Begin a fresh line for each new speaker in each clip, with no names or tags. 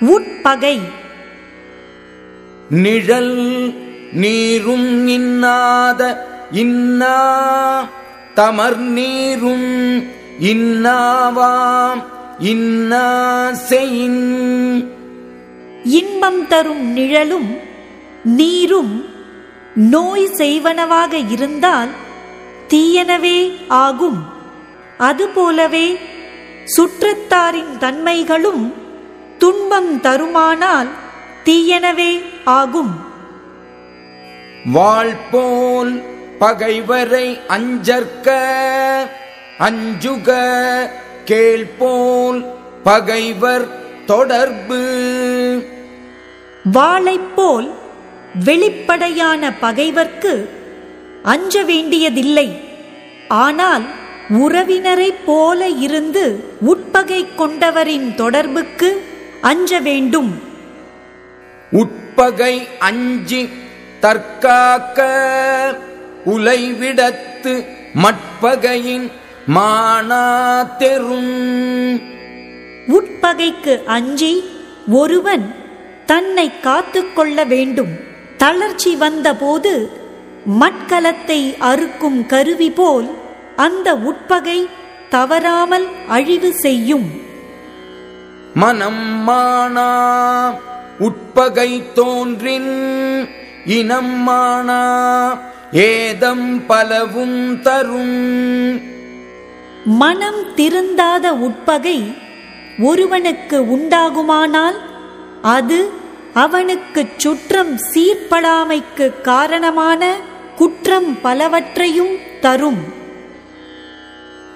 உட்பகை.
நிழல் நீரும் இன்னாத இன்னா தமர் நீரும் இன்னாவாம் இன்னா செயின்.
இன்பம் தரும் நிழலும் நீரும் நோய் செய்வனவாக இருந்தால் தீயனவே ஆகும். அதுபோலவே சுற்றத்தாரின் தன்மைகளும் துன்பம் தருமானால் தீயனவே ஆகும்.
வாழ்போல் பகைவரை அஞ்சற்க அஞ்சுக கேள்போல் பகைவர் தொடர்பு.
வாளைப்போல் வெளிப்படையான பகைவர்க்கு அஞ்ச வேண்டியதில்லை. ஆனால் உறவினரைப் போல இருந்து உட்பகை கொண்டவரின் தொடர்புக்கு அஞ்ச வேண்டும்.
உட்பகை அஞ்சி தற்காக்க உலைவிடத்து மட்பகையின் மானா தெரும்.
உட்பகைக்கு அஞ்சி ஒருவன் தன்னை காத்துக்கொள்ள வேண்டும். தளர்ச்சி வந்தபோது மட்கலத்தை அறுக்கும் கருவி போல் அந்த உட்பகை தவறாமல் அழிவு செய்யும்.
மனம் மானா உட்பகை தோன்றின் இனம் மானா ஏதம் பலவும் தரும்.
மனம் திருந்தாத உட்பகை ஒருவனுக்கு உண்டாகுமானால் அது அவனுக்குச் சுற்றம் சீர்படாமைக்கு காரணமான குற்றம் பலவற்றையும் தரும்.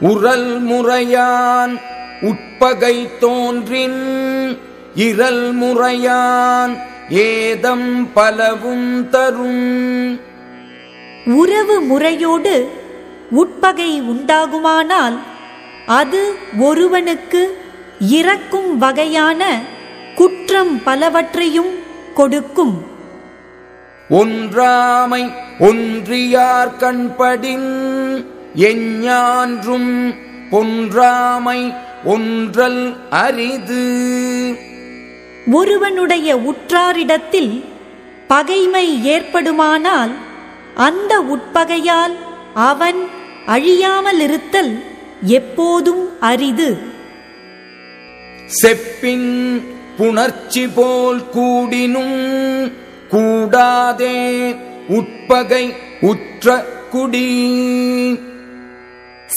உரல் முறையான் உட்பகை தோன்றின் இரல் முறையான் ஏதம் பலவும் தரும்.
உறவு முறையோடு உட்பகை உண்டாகுமானால் அது ஒருவனுக்கு இறக்கும் வகையான குற்றம் பலவற்றையும் கொடுக்கும்.
ஒன்றாமை ஒன்றியார் கண்படின் எஞ்ஞான்றும் பொன்றாமை ஒன்றல் அரிது.
ஒருவனுடைய உற்றாரிடத்தில் பகைமை ஏற்படுமானால் அந்த உட்பகையால் அவன் அழியாமலிருத்தல் எப்போதும் அரிது.
செப்பின் புணர்ச்சி போல் கூடினும் கூடாதே உட்பகை உற்ற குடி.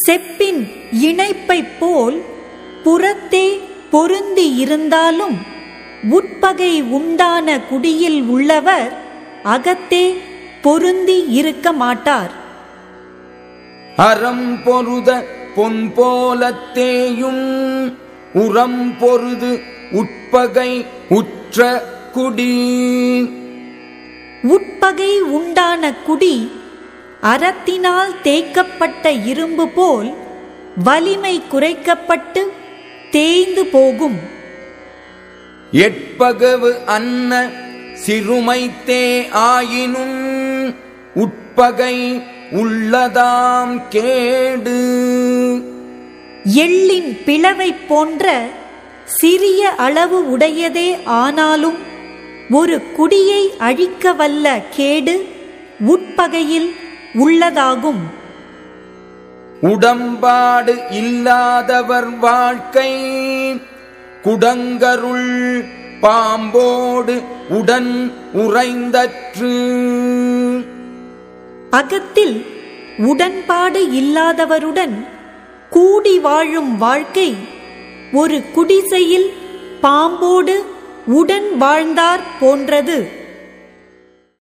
செப்பின் இணைப்பைப் போல் புறத்தே பொருந்தி இருந்தாலும் உட்பகை உண்டான குடியில் உள்ளவர் அகத்தே பொருந்தி இருக்க மாட்டார்.
அறம் பொருத பொன் போலத்தேயும் உரம் பொருது உட்பகை உற்ற குடி.
உட்பகை உண்டான குடி அறத்தினால் தேய்க்கப்பட்ட இரும்பு போல் வலிமை குறைக்கப்பட்டு தேய்ந்து போகும்.
எட்பகவு அன்ன சிறுமைத்தே ஆயினும் உட்பகை உள்ளதாம் கேடு.
எள்ளின் பிளவைப் போன்ற சிறிய அளவு உடையதே ஆனாலும் ஒரு குடியை அழிக்க வல்ல கேடு உட்பகையில் உள்ளதாகும்.
உடம்பாடு இல்லாதவர் வாழ்க்கை. குடங்கருள் பாம்போடு உடன் உறைந்தற்று.
அகத்தில் உடன்பாடு இல்லாதவருடன் கூடி வாழும் வாழ்க்கை. ஒரு குடிசையில் பாம்போடு உடன் வாழ்ந்தார் போன்றது.